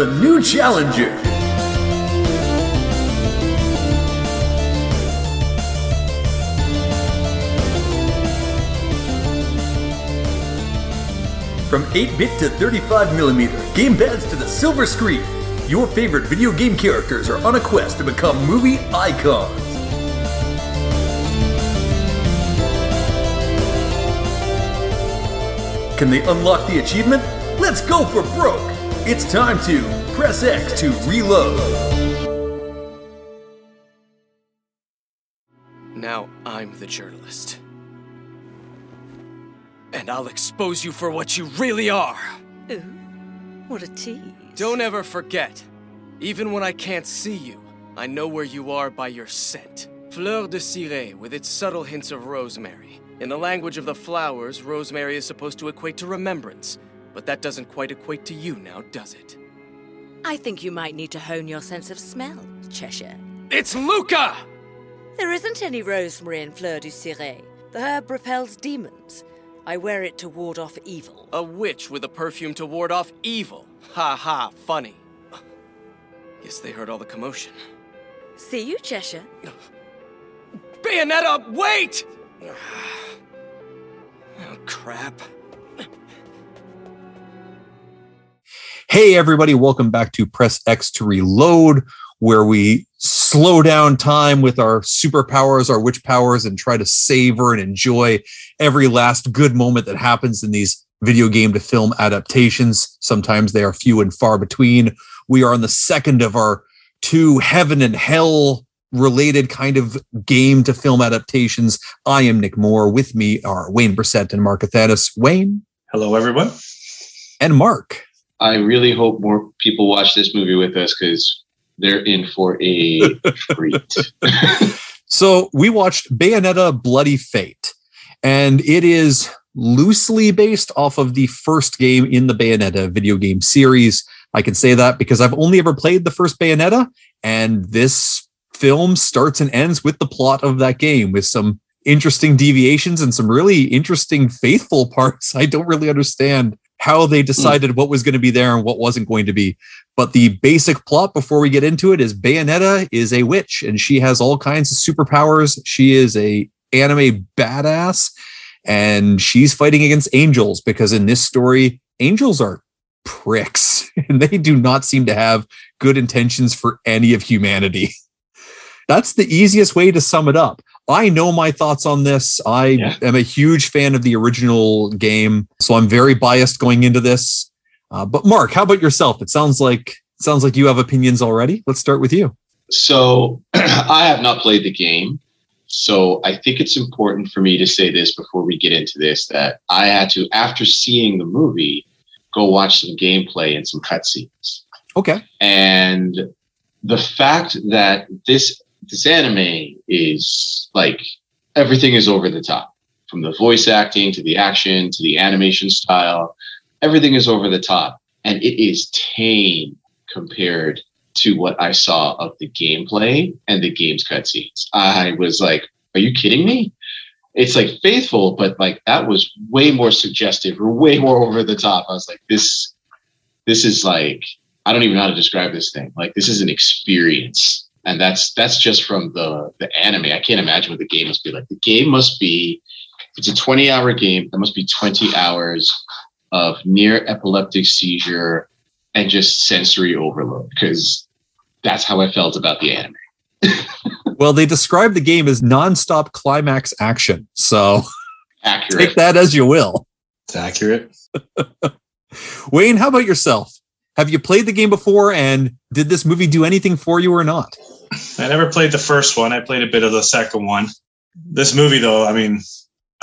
a new challenger. From 8-bit to 35mm, gamepads to the silver screen, your favorite video game characters are on a quest to become movie icons. Can they unlock the achievement? Let's go for broke! It's time to press X to reload. Now I'm the journalist. And I'll expose you for what you really are. Ooh, what a tease. Don't ever forget, even when I can't see you, I know where you are by your scent. Fleur de Ciré with its subtle hints of rosemary. In the language of the flowers, rosemary is supposed to equate to remembrance, but that doesn't quite equate to you now, does it? I think you might need to hone your sense of smell, Cheshire. It's Luca! There isn't any rosemary in Fleur du Ciré. The herb repels demons. I wear it to ward off evil. A witch with a perfume to ward off evil. Ha ha, funny. Guess they heard all the commotion. See you, Cheshire. Bayonetta, wait! Oh, crap. Hey, everybody, welcome back to Press X to Reload, where we slow down time with our superpowers, our witch powers, and try to savor and enjoy every last good moment that happens in these video game to film adaptations. Sometimes they are few and far between. We are on the second of our two heaven and hell related kind of game to film adaptations. I am Nick Moore. With me are Wayne Brissett and Mark Athanas. Wayne. Hello, everyone. And Mark. I really hope more people watch this movie with us because they're in for a treat. so we watched Bayonetta Bloody Fate, and it is loosely based off of the first game in the Bayonetta video game series. I can say that because I've only ever played the first Bayonetta, and this film starts and ends with the plot of that game with some interesting deviations and some really interesting faithful parts. I don't really understand how they decided mm. what was going to be there and what wasn't going to be. But the basic plot before we get into it is Bayonetta is a witch and she has all kinds of superpowers. She is a anime badass and she's fighting against angels because in this story angels are pricks and they do not seem to have good intentions for any of humanity. That's the easiest way to sum it up. I know my thoughts on this. I yeah. am a huge fan of the original game, so I'm very biased going into this. Uh, but Mark, how about yourself? It sounds like sounds like you have opinions already. Let's start with you. So, I have not played the game, so I think it's important for me to say this before we get into this that I had to, after seeing the movie, go watch some gameplay and some cutscenes. Okay. And the fact that this this anime is like everything is over the top. From the voice acting to the action to the animation style everything is over the top. And it is tame compared to what i saw of the gameplay and the game's cutscenes. I was like are you kidding me? It's like faithful but like that was way more suggestive or way more over the top. I was like this this is like i don't even know how to describe this thing. Like this is an experience and that's that's just from the the anime. I can't imagine what the game must be like. The game must be it's a 20 hour game. That must be 20 hours of near epileptic seizure and just sensory overload because that's how I felt about the anime. well, they describe the game as nonstop climax action. So accurate. Take that as you will. It's accurate. Wayne, how about yourself? Have you played the game before and did this movie do anything for you or not? I never played the first one. I played a bit of the second one. This movie, though, I mean,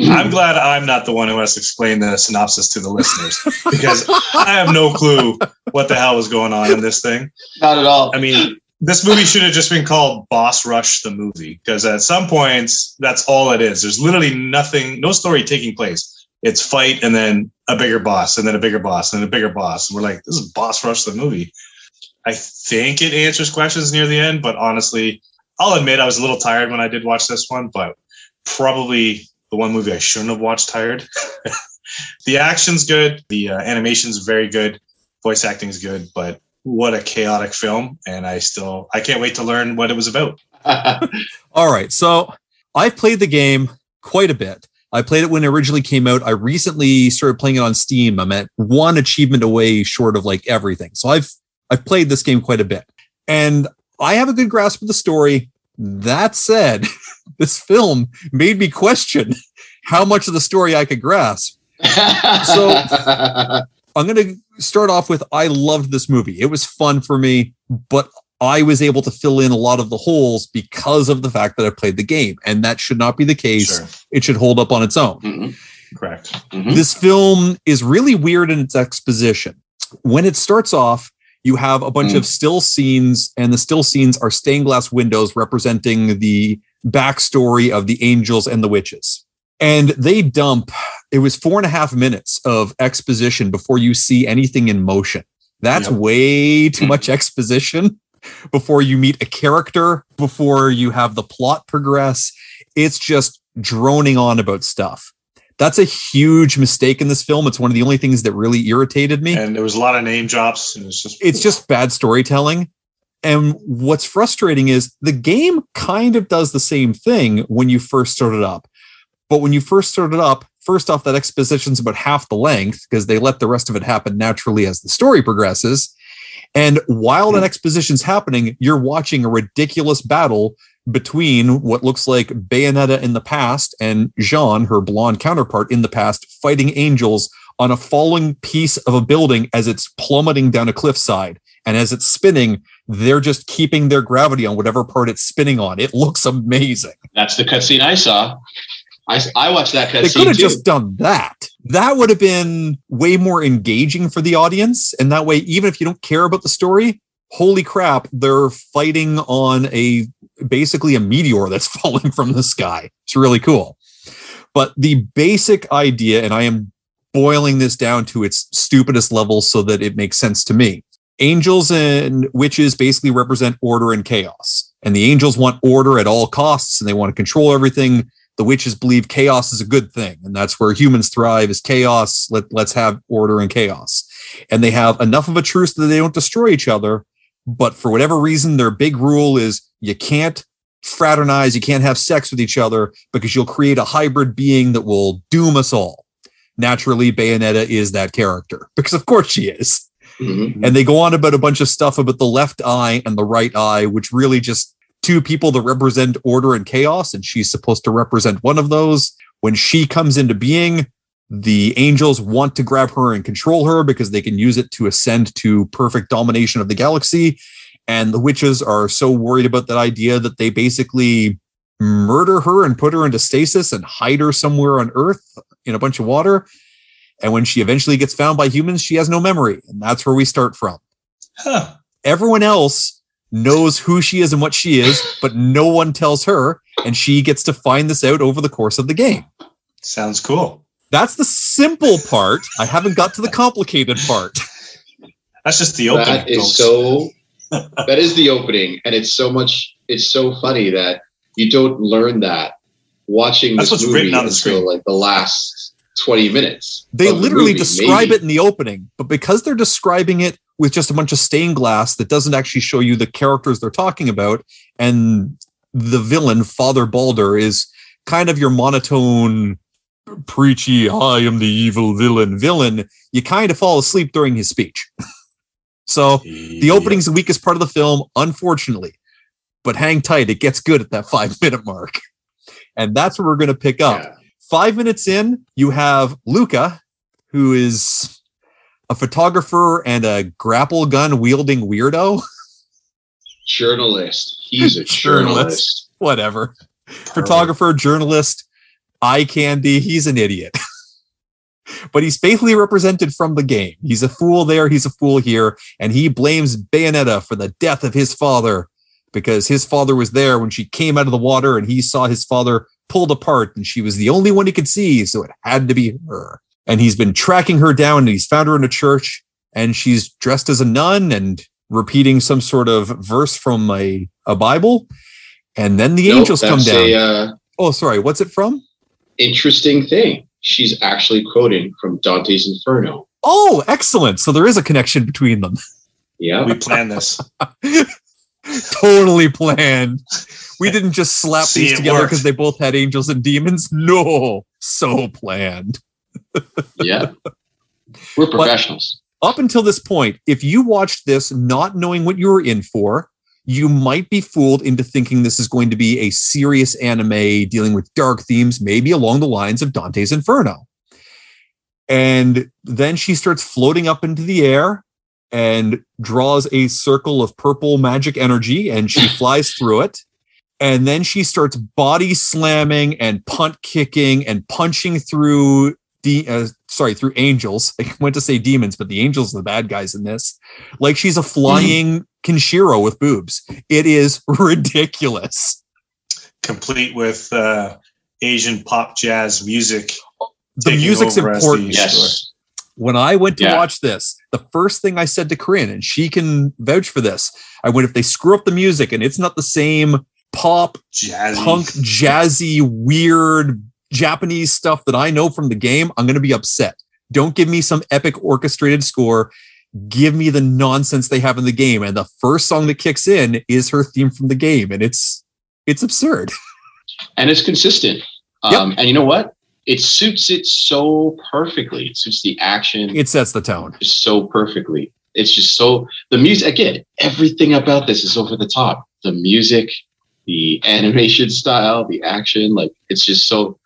I'm glad I'm not the one who has to explain the synopsis to the listeners because I have no clue what the hell was going on in this thing. Not at all. I mean, this movie should have just been called Boss Rush the movie because at some points that's all it is. There's literally nothing, no story taking place. It's fight and then a bigger boss and then a bigger boss and then a bigger boss. And we're like, this is Boss Rush the movie. I think it answers questions near the end, but honestly, I'll admit I was a little tired when I did watch this one, but probably the one movie I shouldn't have watched tired. the action's good, the uh, animation's very good. voice acting's good, but what a chaotic film. And I still, I can't wait to learn what it was about. All right. So I've played the game quite a bit. I played it when it originally came out. I recently started playing it on Steam. I'm at one achievement away short of like everything. So I've I've played this game quite a bit. And I have a good grasp of the story. That said, this film made me question how much of the story I could grasp. So- I'm going to start off with I loved this movie. It was fun for me, but I was able to fill in a lot of the holes because of the fact that I played the game. And that should not be the case. Sure. It should hold up on its own. Mhm, Correct. mhm. This film is really weird in its exposition. When it starts off, you have a bunch Mm. of still scenes, and the still scenes are stained glass windows representing the backstory of the angels and the witches. And they dump, it was four and a half minutes of exposition before you see anything in motion. That's Yep. way too Mm. much exposition before you meet a character, before you have the plot progress. It's just droning on about stuff. That's a huge mistake in this film. It's one of the only things that really irritated me And there was a lot of name drops. And it's just, it's just bad storytelling. And what's frustrating is the game kind of does the same thing when you first start it up. But when you first start it up, first off, that exposition's about half the length because they let the rest of it happen naturally as the story progresses. And while that hmm. exposition's happening, you're watching a ridiculous battle between what looks like Bayonetta in the past and Jean, her blonde counterpart in the past, fighting angels on a falling piece of a building as it's plummeting down a cliffside. And as it's spinning, they're just keeping their gravity on whatever part it's spinning on. It looks amazing. That's the cutscene I saw. I, I watched that cutscene. They could have just done that. That would have been way more engaging for the audience. And that way, even if you don't care about the story, holy crap, they're fighting on a basically a meteor that's falling from the sky. It's really cool. But the basic idea, and I am boiling this down to its stupidest level so that it makes sense to me. Angels and witches basically represent order and chaos. And the angels want order at all costs and they want to control everything the witches believe chaos is a good thing and that's where humans thrive is chaos Let, let's have order and chaos and they have enough of a truce that they don't destroy each other but for whatever reason their big rule is you can't fraternize you can't have sex with each other because you'll create a hybrid being that will doom us all naturally bayonetta is that character because of course she is Mhm. and they go on about a bunch of stuff about the left eye and the right eye, which really just two people that represent order and chaos, and she's supposed to represent one of those. When she comes into being, the angels want to grab her and control her because they can use it to ascend to perfect domination of the galaxy. And the witches are so worried about that idea that they basically murder her and put her into stasis and hide her somewhere on Earth in a bunch of water. And when she eventually gets found by humans, she has no memory. And that's where we start from. huh. Everyone else knows who she is and what she is, but no one tells her. And she gets to find this out over the course of the game. Sounds cool. That's the simple part. I haven't got to the complicated part. That's just the opening. That is so. that is the opening, and it's so much. It's so funny that you don't learn that watching That's this movie written on the until screen. like the last twenty minutes. They of the literally movie, describe maybe. it in the opening, but because they're describing it with just a bunch of stained glass that doesn't actually show you the characters they're talking about, and the villain, Father Balder, is kind of your monotone, preachy, I am the evil villain villain, you kind of fall asleep during his speech. so the opening's the weakest part of the film, unfortunately. But hang tight, it gets good at that five minute mark. And that's where we're going to pick up Yeah. five minutes in, you have Luca, who is a photographer and a grapple gun wielding weirdo. Journalist. He's a Journalist. journalist. Whatever. Photographer, journalist, eye candy. He's an idiot. but he's faithfully represented from the game. He's a fool there, he's a fool here, and he blames Bayonetta for the death of his father because his father was there when she came out of the water and he saw his father pulled apart and she was the only one he could see, so it had to be her. And he's been tracking her down and he's found her in a church and she's dressed as a nun and repeating some sort of verse from a, a Bible. And then the Nope, angels come down. A, uh, oh, sorry, what's it from? Interesting thing. She's actually quoting from Dante's Inferno. Oh, excellent. So there is a connection between them. Yeah. We planned this. totally planned. We didn't just slap See, these together because they both had angels and demons. No, so planned. Yeah. We're professionals. Up until this point, if you watched this not knowing what you were in for, you might be fooled into thinking this is going to be a serious anime dealing with dark themes, maybe along the lines of Dante's Inferno. And then she starts floating up into the air and draws a circle of purple magic energy and she flies through it. And then she starts body slamming and punt kicking and punching through de- uh, sorry, through angels. I went to say demons, but the angels are the bad guys in this. Like she's a flying Kenshiro with boobs. It is ridiculous. Complete with uh, Asian pop jazz music. The Taking music's important. the- Yes. when I went to Yeah. watch this, the first thing I said to Corinne, and she can vouch for this, I went, if they screw up the music and it's not the same pop, Jazzy. punk, jazzy, weird Japanese stuff that I know from the game, I'm going to be upset. Don't give me some epic orchestrated score. Give me the nonsense they have in the game. And the first song that kicks in is her theme from the game. And it's, it's absurd. And it's consistent. Yep. Um, And you know what? It suits it so perfectly. It suits the action It sets the tone. just so perfectly. It's just so the music again. Everything about this is over the top. The music, the animation style, the action. Like it's just so.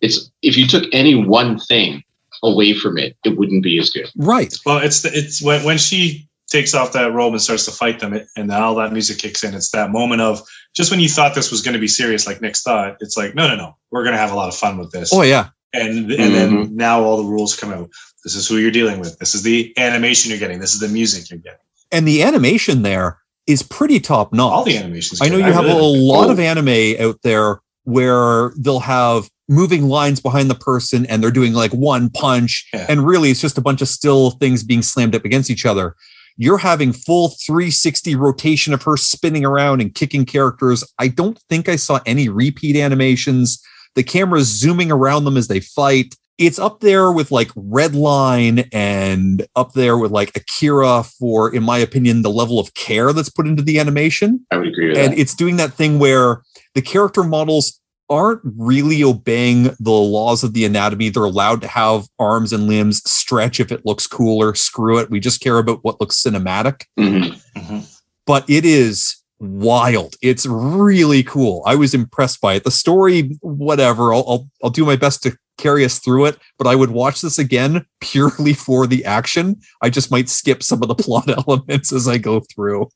It's if you took any one thing away from it, it wouldn't be as good. Right. Well, it's the, it's when when she takes off that robe and starts to fight them, it, and then all that music kicks in. It's that moment of just when you thought this was going to be serious, like Nick's thought. It's like, no, no, no, we're going to have a lot of fun with this. Oh, yeah. and and then mm-hmm. now all the rules come out. This is who you're dealing with. This is the animation you're getting. This is the music you're getting. And the animation there is pretty top notch. All the animations. I know good. you have a lot of anime out there where they'll have moving lines behind the person and they're doing like one punch Yeah. and really it's just a bunch of still things being slammed up against each other. You're having full 360 rotation of her spinning around and kicking characters. I don't think I saw any repeat animations. The camera's zooming around them as they fight. It's up there with like Redline and up there with like Akira for, in my opinion, the level of care that's put into the animation I would agree with and that. it's doing that thing where the character models aren't really obeying the laws of the anatomy. They're allowed to have arms and limbs stretch if it looks cooler. Screw it. We just care about what looks cinematic. Mhm. Mhm. But it is wild. It's really cool. I was impressed by it. The story, whatever. I'll I'll, I'll do my best to carry us through it. But I would watch this again purely for the action. I just might skip some of the plot elements as I go through.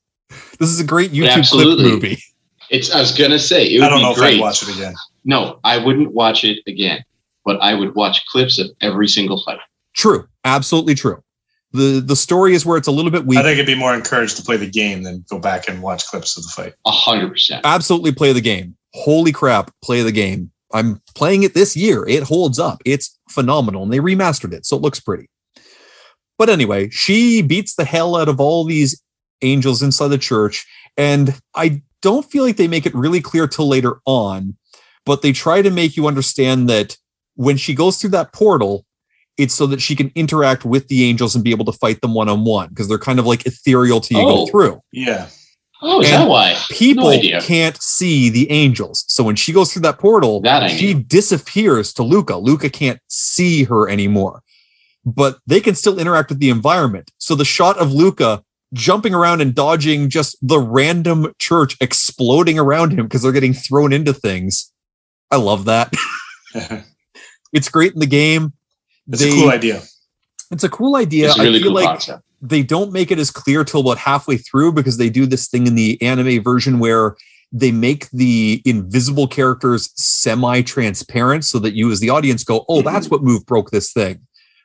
This is a great YouTube clip movie. It's. I was gonna say it would I don't be know if great. I'd watch it again. No, I wouldn't watch it again, but I would watch clips of every single fight. True, absolutely true. the The story is where it's a little bit weak. I think it'd be more encouraged to play the game than go back and watch clips of the fight. A hundred percent. absolutely play the game. Holy crap, play the game. I'm playing it this year. It holds up. It's phenomenal. And they remastered it, so it looks pretty. But anyway, she beats the hell out of all these angels inside the church. And I don't feel like they make it really clear till later on, but they try to make you understand that when she goes through that portal, it's so that she can interact with the angels and be able to fight them one on one because they're kind of like ethereal till you Oh. go through Yeah. Oh, is And that why? people No can't see the angels. So when she goes through that portal, That she knew. disappears to Luca. Luca can't see her anymore, but they can still interact with the environment. So the shot of Luca jumping around and dodging just the random church exploding around him because they're getting thrown into things. I love that. it's great in the game. It's a cool idea. It's a cool idea. It's a really I feel cool like concept. they don't make it as clear till about halfway through because they do this thing in the anime version where they make the invisible characters semi-transparent so that you as the audience go oh that's mm-hmm. what move broke this thing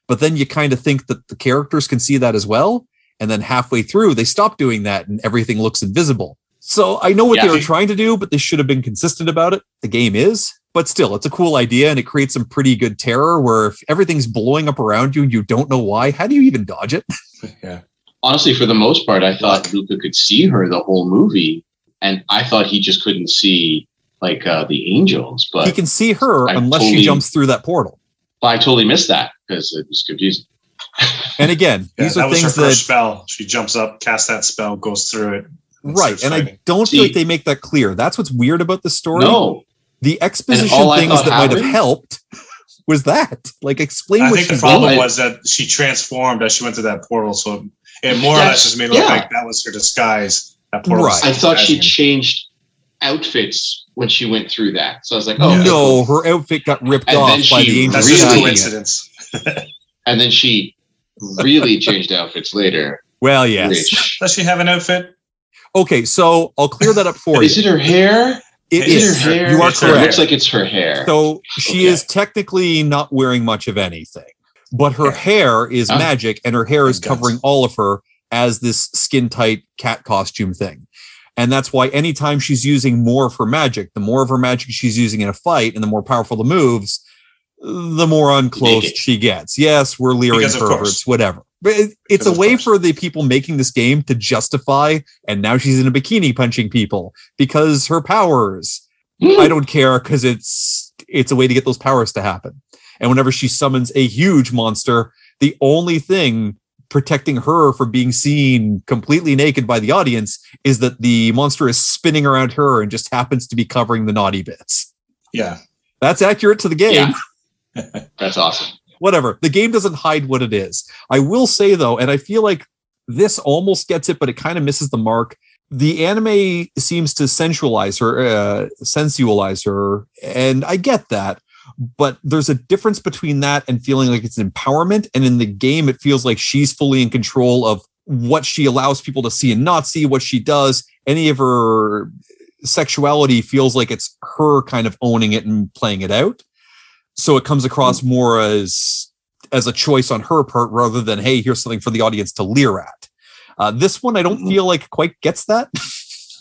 but then you kind of think that the characters can see that as well and then halfway through they stop doing that and everything looks invisible so i know what they were trying to do but they should have been consistent about it the game is but still it's a cool idea and it creates some pretty good terror where if everything's blowing up around you and you don't know why how do you even dodge it yeah. Honestly, for the most part, I thought Luca could see her the whole movie, and I thought he just couldn't see like uh, the angels. But he can see her I unless she jumps through that portal. I totally missed that because it was confusing. And again, Yeah, these that are was her things that spell. She jumps up, casts that spell, goes through it. right, starts and I don't See- feel like they make that clear. That's what's weird about the story. No, the exposition things thought that might have helped was that like explain I what think the problem doing. I- was that she transformed as she went through that portal, so it more or less That's- just made it look yeah. like that was her disguise. That portal. Right. I thought she changed outfits when she went through that. So I was like, oh, Yeah. okay, no, her outfit got ripped And off then by she the angel. That's really- just guy. coincidence. And then she really changed outfits later. Well, yes. Which, Does she have an outfit? Okay, so I'll clear that up for is you. Is it her hair? It is Is is. her hair? You are It's her It correct. looks like it's her hair. So she Okay. is technically not wearing much of anything, but her Yeah. hair is Huh? magic, and her hair is covering all of her as this skin tight cat costume thing. And that's why anytime she's using more of her magic, the more of her magic she's using in a fight, and the more powerful the moves, the more unclothed Naked. she gets. Yes, we're leering course. perverts, whatever. But it- it's a way for the people making this game to justify, and now she's in a bikini punching people because her powers. I don't care because it's it's a way to get those powers to happen. And whenever she summons a huge monster, the only thing protecting her from being seen completely naked by the audience is that the monster is spinning around her and just happens to be covering the naughty bits. Yeah. That's accurate to the game. Yeah. That's awesome. Whatever. The game doesn't hide what it is. I will say though, and I feel like this almost gets it, but it kind of misses the mark. The anime seems to sensualize her, uh, sensualize her, and I get that. But there's a difference between that and feeling like it's an empowerment. And in the game, it feels like she's fully in control of what she allows people to see and not see, what she does. Any of her sexuality feels like it's her kind of owning it and playing it out. So it comes across more as as a choice on her part rather than hey, here's something for the audience to leer at. Uh, this one I don't Mhm. feel like quite gets that.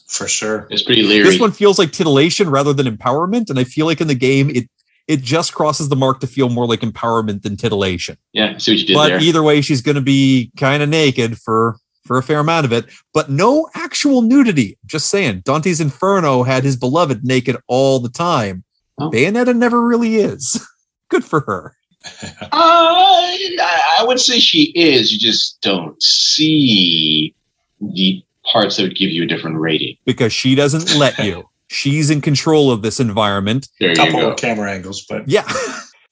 For sure. It's pretty leery. This one feels like titillation rather than empowerment, and I feel like in the game it it just crosses the mark to feel more like empowerment than titillation. yeah, see what you did but there. either way, she's going to be kind of naked for for a fair amount of it, but no actual nudity. Just saying, Dante's Inferno had his beloved naked all the time. Oh. Bayonetta never really is. Good for her. Uh, I I would say she is. You just don't see the parts that would give you a different rating. because she doesn't let you. She's in control of this environment. There you couple go. of camera angles, but Yeah.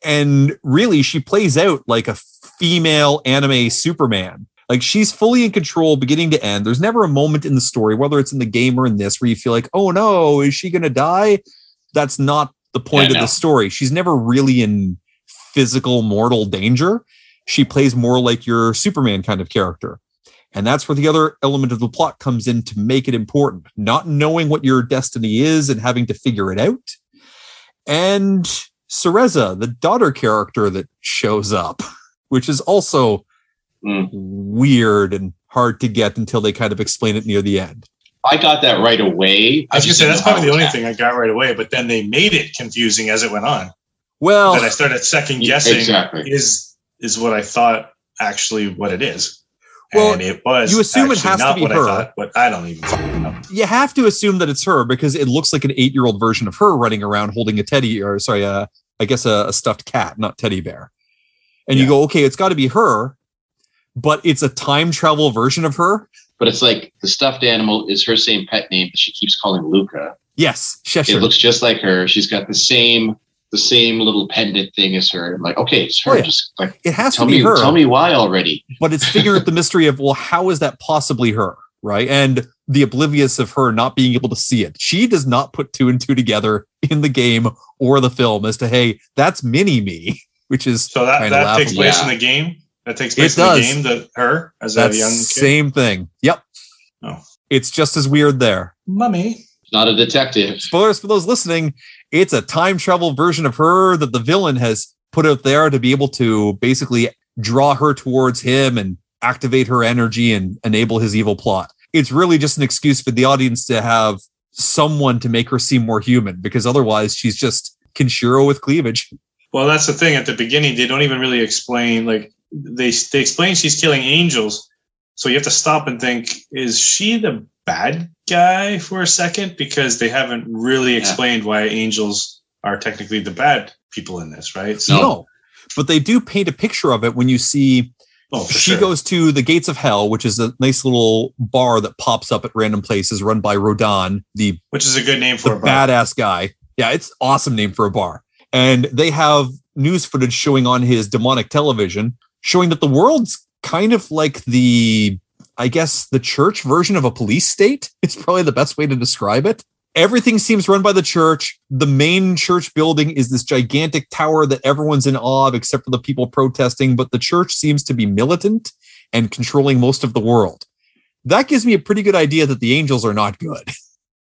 And really, she plays out like a female anime Superman. Like she's fully in control beginning to end. There's never a moment in the story, whether it's in the game or in this, where you feel like, oh no, is she going to die? That's not the point Yeah, of no. the story. She's never really in physical mortal danger. She plays more like your Superman kind of character. And that's where the other element of the plot comes in to make it important. Not knowing what your destiny is and having to figure it out. And Cereza, the daughter character that shows up, which is also Mm. weird and hard to get until they kind of explain it near the end. I got that right away. I was gonna say that's probably the only was thing I got right away. But then they made it confusing as it went on. Well, That I started second guessing Exactly. is is what I thought actually what it is. Well, and it was. you assume it actually has to be what her. I thought, but I don't even know. you have to assume that it's her because it looks like an eight-year-old version of her running around holding a teddy, or sorry, uh, I guess a, a stuffed cat, not teddy bear. And you go, okay, it's got to be her, but it's a time travel version of her. But it's like the stuffed animal is her same pet name, but she keeps calling Luca. Yes, Cheshire. It looks just like her. She's got the same the same little pendant thing as her. I'm like, okay, it's her. Oh, yeah. Just like it has tell to be me her. tell me why already. but it's figuring out the mystery of well how is that possibly her right and the oblivious of her not being able to see it she does not put two and two together in the game or the film as to hey that's mini me which is So that kinda that takes place Yeah. in the game. That takes It place in does. the game. That her as that's a young kid. same thing yep Oh. it's just as weird there Mummy. Not a detective. spoilers for those listening it's a time travel version of her that the villain has put out there to be able to basically draw her towards him and activate her energy and enable his evil plot it's really just an excuse for the audience to have someone to make her seem more human because otherwise she's just Kenshiro with cleavage Well, that's the thing. At the beginning, they don't even really explain. Like they they explain she's killing angels, so you have to stop and think: Is she the bad guy for a second? Because they haven't really Yeah. explained why angels are technically the bad people in this, right? So No. no but they do paint a picture of it when you see Oh, she sure. goes to the Gates of Hell, which is a nice little bar that pops up at random places, run by Rodin, the which is a good name for a bar. badass guy. Yeah, it's awesome name for a bar. And they have news footage showing on his demonic television, showing that the world's kind of like the, I guess, the church version of a police state. Is probably the best way to describe it. Everything seems run by the church. The main church building is this gigantic tower that everyone's in awe of, except for the people protesting. But the church seems to be militant and controlling most of the world. That gives me a pretty good idea that the angels are not good.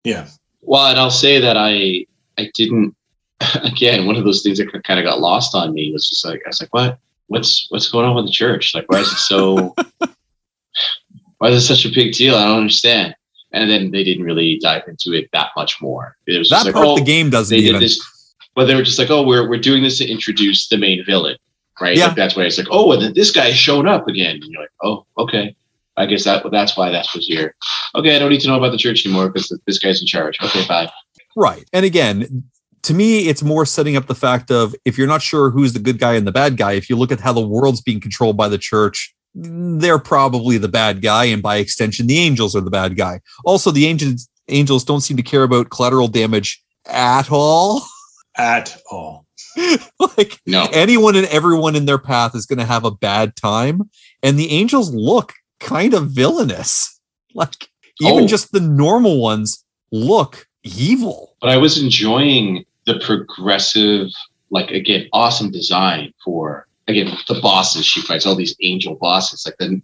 Yeah. Well, and I'll say that I I didn't again one of those things that kind of got lost on me was just like I was like what what's what's going on with the church like why is it so why is it such a big deal I don't understand and then they didn't really dive into it that much more it was just That like part oh the game doesn't they did even. this but they were just like oh we're we're doing this to introduce the main villain right Yeah. like that's why it's like oh and then this guy's shown up again and you're like oh okay I guess that that's why that's what's here okay I don't need to know about the church anymore because this guy's in charge okay bye. Right. And again, to me, it's more setting up the fact of if you're not sure who's the good guy and the bad guy, if you look at how the world's being controlled by the church, they're probably the bad guy. And by extension, the angels are the bad guy. Also, the angels, angels don't seem to care about collateral damage at all. At all. like No. anyone and everyone in their path is going to have a bad time. And the angels look kind of villainous. Like even Oh. just the normal ones look evil. But I was enjoying the progressive, like again, awesome design for again the bosses she fights, all these angel bosses. Like then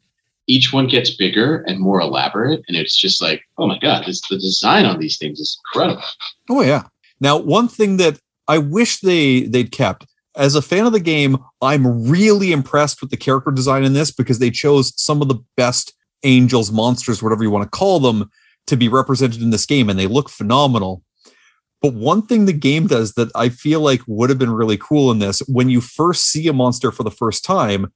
each one gets bigger and more elaborate, and it's just like, oh my god, this the design on these things is incredible. Oh yeah. Now, one thing that I wish they they'd kept as a fan of the game, I'm really impressed with the character design in this because they chose some of the best angels, monsters, whatever you want to call them, to be represented in this game, and they look phenomenal. But one thing the game does that I feel like would have been really cool in this, when you first see a monster for the first time,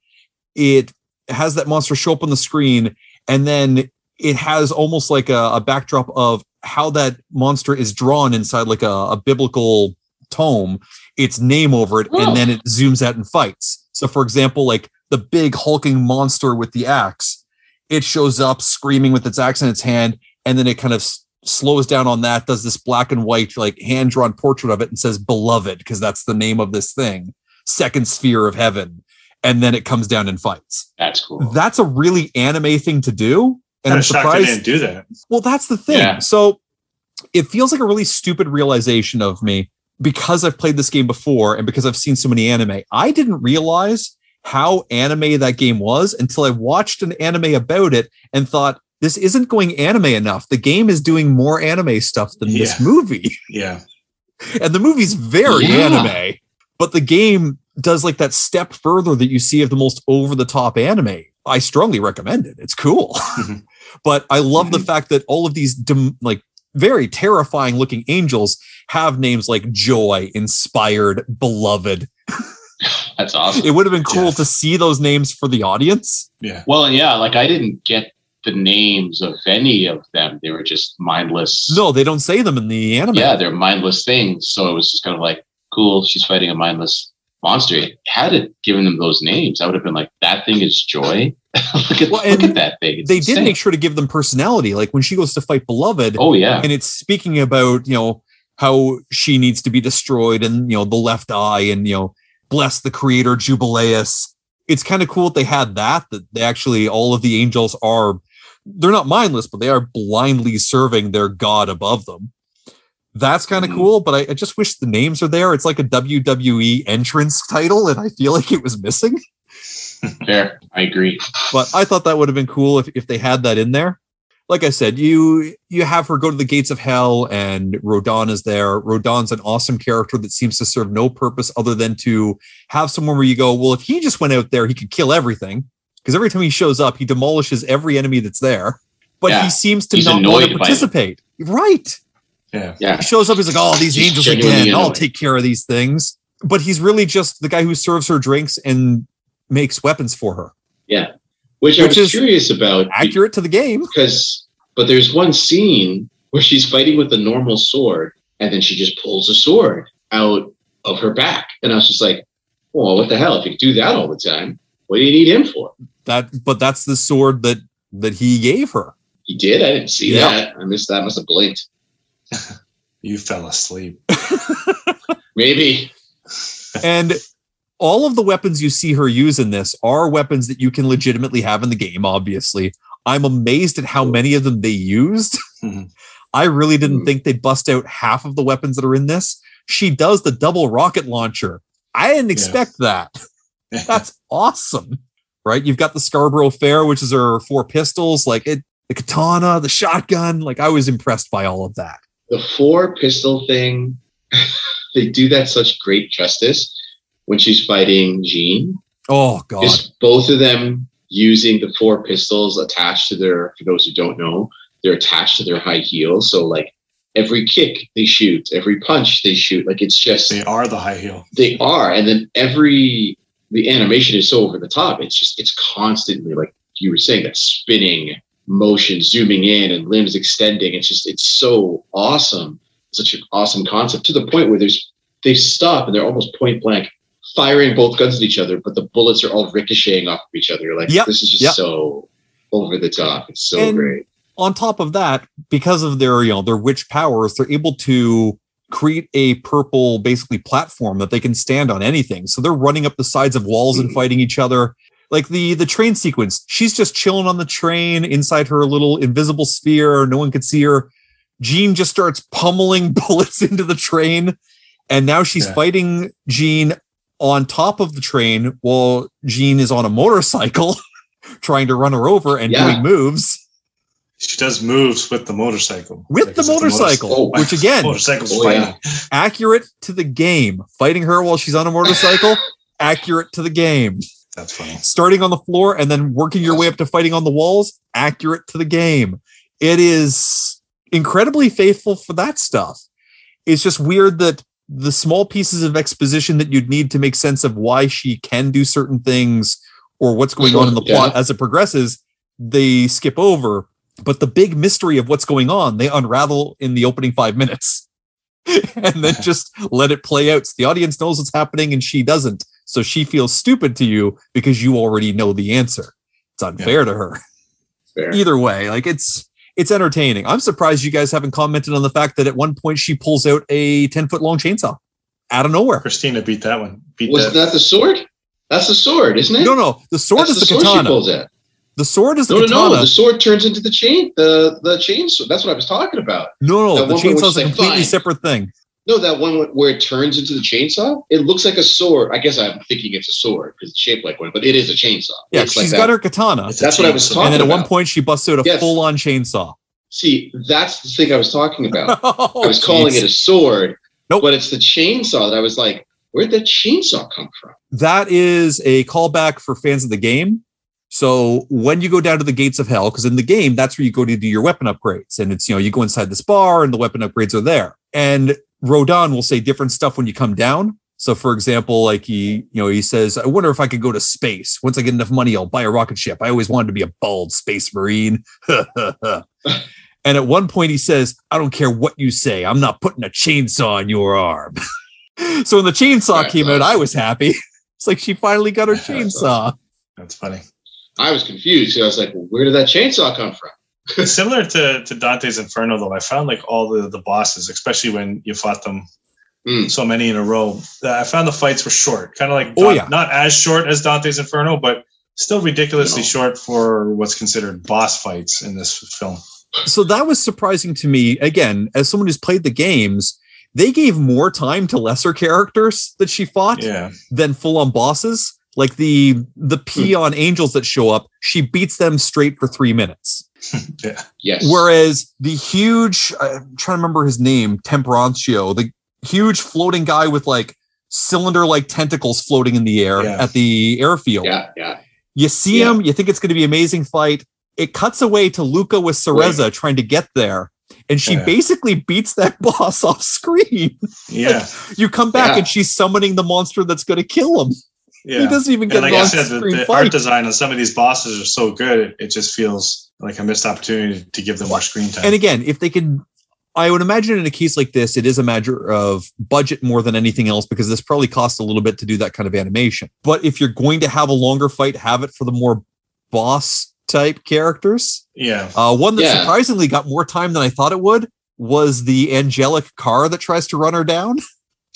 it has that monster show up on the screen, and then it has almost like a, a backdrop of how that monster is drawn inside like a, a biblical tome, its name over it, and then it zooms out and fights. So, for example, like the big hulking monster with the axe, it shows up screaming with its axe in its hand, and then it kind of s- slows down on that, does this black and white, like hand drawn portrait of it, and says beloved, because that's the name of this thing, second sphere of heaven. And then it comes down and fights. That's cool. That's a really anime thing to do. And Kind I'm surprised they didn't do that. well, that's the thing. Yeah. So it feels like a really stupid realization of me because I've played this game before and because I've seen so many anime. I didn't realize how anime that game was until I watched an anime about it and thought, this isn't going anime enough. The game is doing more anime stuff than this movie. Yeah. And the movie's very Yeah. anime, but the game does like that step further that you see of the most over the top anime. I strongly recommend it. It's cool. Mhm. but I love the fact that all of these dem- like very terrifying looking angels have names like joy, inspired, beloved. That's awesome. It would have been cool Yeah. to see those names for the audience. Yeah. well, yeah, like I didn't get the names of any of them. They were just mindless. No, they don't say them in the anime. Yeah, they're mindless things. So it was just kind of like, cool, she's fighting a mindless monster. Had it given them those names, I would have been like, that thing is joy. look at Well, look at that thing. It's they did make sure to give them personality. Like when she goes to fight beloved, Oh yeah. and it's speaking about you know how she needs to be destroyed and you know the left eye and you know bless the creator jubileus it's kind of cool that they had that that they actually all of the angels are they're not mindless but they are blindly serving their god above them that's kind of Mhm. cool but I, I just wish the names are there it's like a wwe entrance title and i feel like it was missing Fair. I agree. but I thought that would have been cool if, if they had that in there. Like I said, you you have her go to the gates of hell, and Rodin is there. Rodin's an awesome character that seems to serve no purpose other than to have someone where you go, well, if he just went out there, he could kill everything. Because every time he shows up, he demolishes every enemy that's there. But Yeah. he seems to He's not want to participate. Right. Yeah. Yeah. He shows up, he's like, oh, these He's angels genuinely again. I'll take care of these things. But he's really just the guy who serves her drinks and makes weapons for her. Yeah. Which, I Which was is curious about Accurate to the game. because but there's one scene where she's fighting with a normal sword and then she just pulls a sword out of her back. And I was just like, well, what the hell? If you do that all the time, what do you need him for? That but that's the sword that that he gave her. He did. I didn't see Yeah. that. I missed that. Must have blinked. You fell asleep. Maybe. And all of the weapons you see her use in this are weapons that you can legitimately have in the game, obviously. I'm amazed at how many of them they used. Mhm. I really didn't Mhm. think they'd bust out half of the weapons that are in this. She does the double rocket launcher. I didn't expect that. That's awesome. Right? You've got the Scarborough Fair, which is her four pistols, like it, the katana, the shotgun. Like I was impressed by all of that. The four pistol thing, they do that such great justice when she's fighting Jean. Oh god. Just both of them using the four pistols attached to their, for those who don't know, they're attached to their high heels. So like every kick they shoot, every punch they shoot. Like it's just They are the high heel. they are and then every the animation is so over the top. It's just it's constantly like you were saying that spinning motion zooming in and limbs extending. It's just it's so awesome. Such an awesome concept to the point where there's they stop and they're almost point blank firing both guns at each other but the bullets are all ricocheting off of each other. Like Yep, this is just yep. so over the top. It's so And- great. on top of that, because of their, you know, their witch powers, they're able to create a purple basically platform that they can stand on anything. So they're running up the sides of walls and Mhm. fighting each other. Like the the train sequence, she's just chilling on the train inside her little invisible sphere. No one could see her. Jean just starts pummeling bullets into the train. And now she's Yeah. fighting Jean on top of the train while Jean is on a motorcycle trying to run her over and Yeah. doing moves She does moves with the motorcycle. with Like, the it's just motorcycle, Oh, which again, Motorcycle's Oh, fighting. yeah. accurate to the game. Fighting her while she's on a motorcycle, accurate to the game. That's funny. Starting on the floor and then working your way up to fighting on the walls, accurate to the game. It is incredibly faithful for that stuff. It's just weird that the small pieces of exposition that you'd need to make sense of why she can do certain things or what's going on in the plot Yeah. as it progresses, they skip over. But the big mystery of what's going on, they unravel in the opening five minutes and then just let it play out. So the audience knows what's happening and she doesn't. So she feels stupid to you because you already know the answer. It's unfair to her. fair. Either way, like it's it's entertaining. I'm surprised you guys haven't commented on the fact that at one point she pulls out a 10 foot long chainsaw out of nowhere. Christina beat that one. Beat wasn't that. that the sword that's the sword isn't it No, no, the sword That's is the, sword she katana. The sword is the No, no, katana. no. The sword turns into the chain. The the chain. sword. That's what I was talking about. no, no, the chainsaw is a completely separate thing. No, that one where it turns into the chainsaw. It looks like a sword. I guess I'm thinking it's a sword because it's shaped like one, but it is a chainsaw. Yeah, It's she's like got that. her katana. It's That's what I was chainsaw. talking And then at one point she busts out a Yes. full on chainsaw. See, that's the thing I was talking about. Oh, I was calling jeez. it a sword, Nope. but it's the chainsaw that I was like, where'd that chainsaw come from? that is a callback for fans of the game. So when you go down to the gates of hell, because in the game, that's where you go to do your weapon upgrades. And it's, you know, you go inside this bar and the weapon upgrades are there. And Rodin will say different stuff when you come down. So for example, like he, you know, he says, I wonder if I could go to space. Once I get enough money, I'll buy a rocket ship. I always wanted to be a bald space marine. and at one point he says, I don't care what you say. I'm not putting a chainsaw on your arm. so when the chainsaw Right, came out. I was happy. It's like she finally got her chainsaw. That's funny. I was confused. I was like, well, where did that chainsaw come from? Similar to, to Dante's Inferno, though, I found like all the, the bosses, especially when you fought them Mm. so many in a row, that I found the fights were short. Kind of like Oh, Dan- yeah. not as short as Dante's Inferno, but still ridiculously No. short for what's considered boss fights in this film. So that was surprising to me. Again, as someone who's played the games, they gave more time to lesser characters that she fought Yeah. than full on bosses. Like the the peon hmm. angels that show up, she beats them straight for three minutes. Yeah. Yes. Whereas the huge, uh, I'm trying to remember his name, Temperantia, the huge floating guy with like cylinder like tentacles floating in the air Yeah. at the airfield. yeah, yeah. You see Yeah. him, you think it's going to be an amazing fight. It cuts away to Luca with Cereza trying to get there. And she Yeah. basically beats that boss off screen. Yeah. You come back Yeah. and she's summoning the monster that's going to kill him. Yeah. He doesn't even get and like an I said, the, the art design on some of these bosses are so good, it, it just feels like a missed opportunity to give them more screen time. And again, if they could, I would imagine in a case like this, it is a matter of budget more than anything else because this probably costs a little bit to do that kind of animation. But if you're going to have a longer fight, have it for the more boss type characters. Yeah. Uh, one that Yeah. surprisingly got more time than I thought it would was the angelic car that tries to run her down.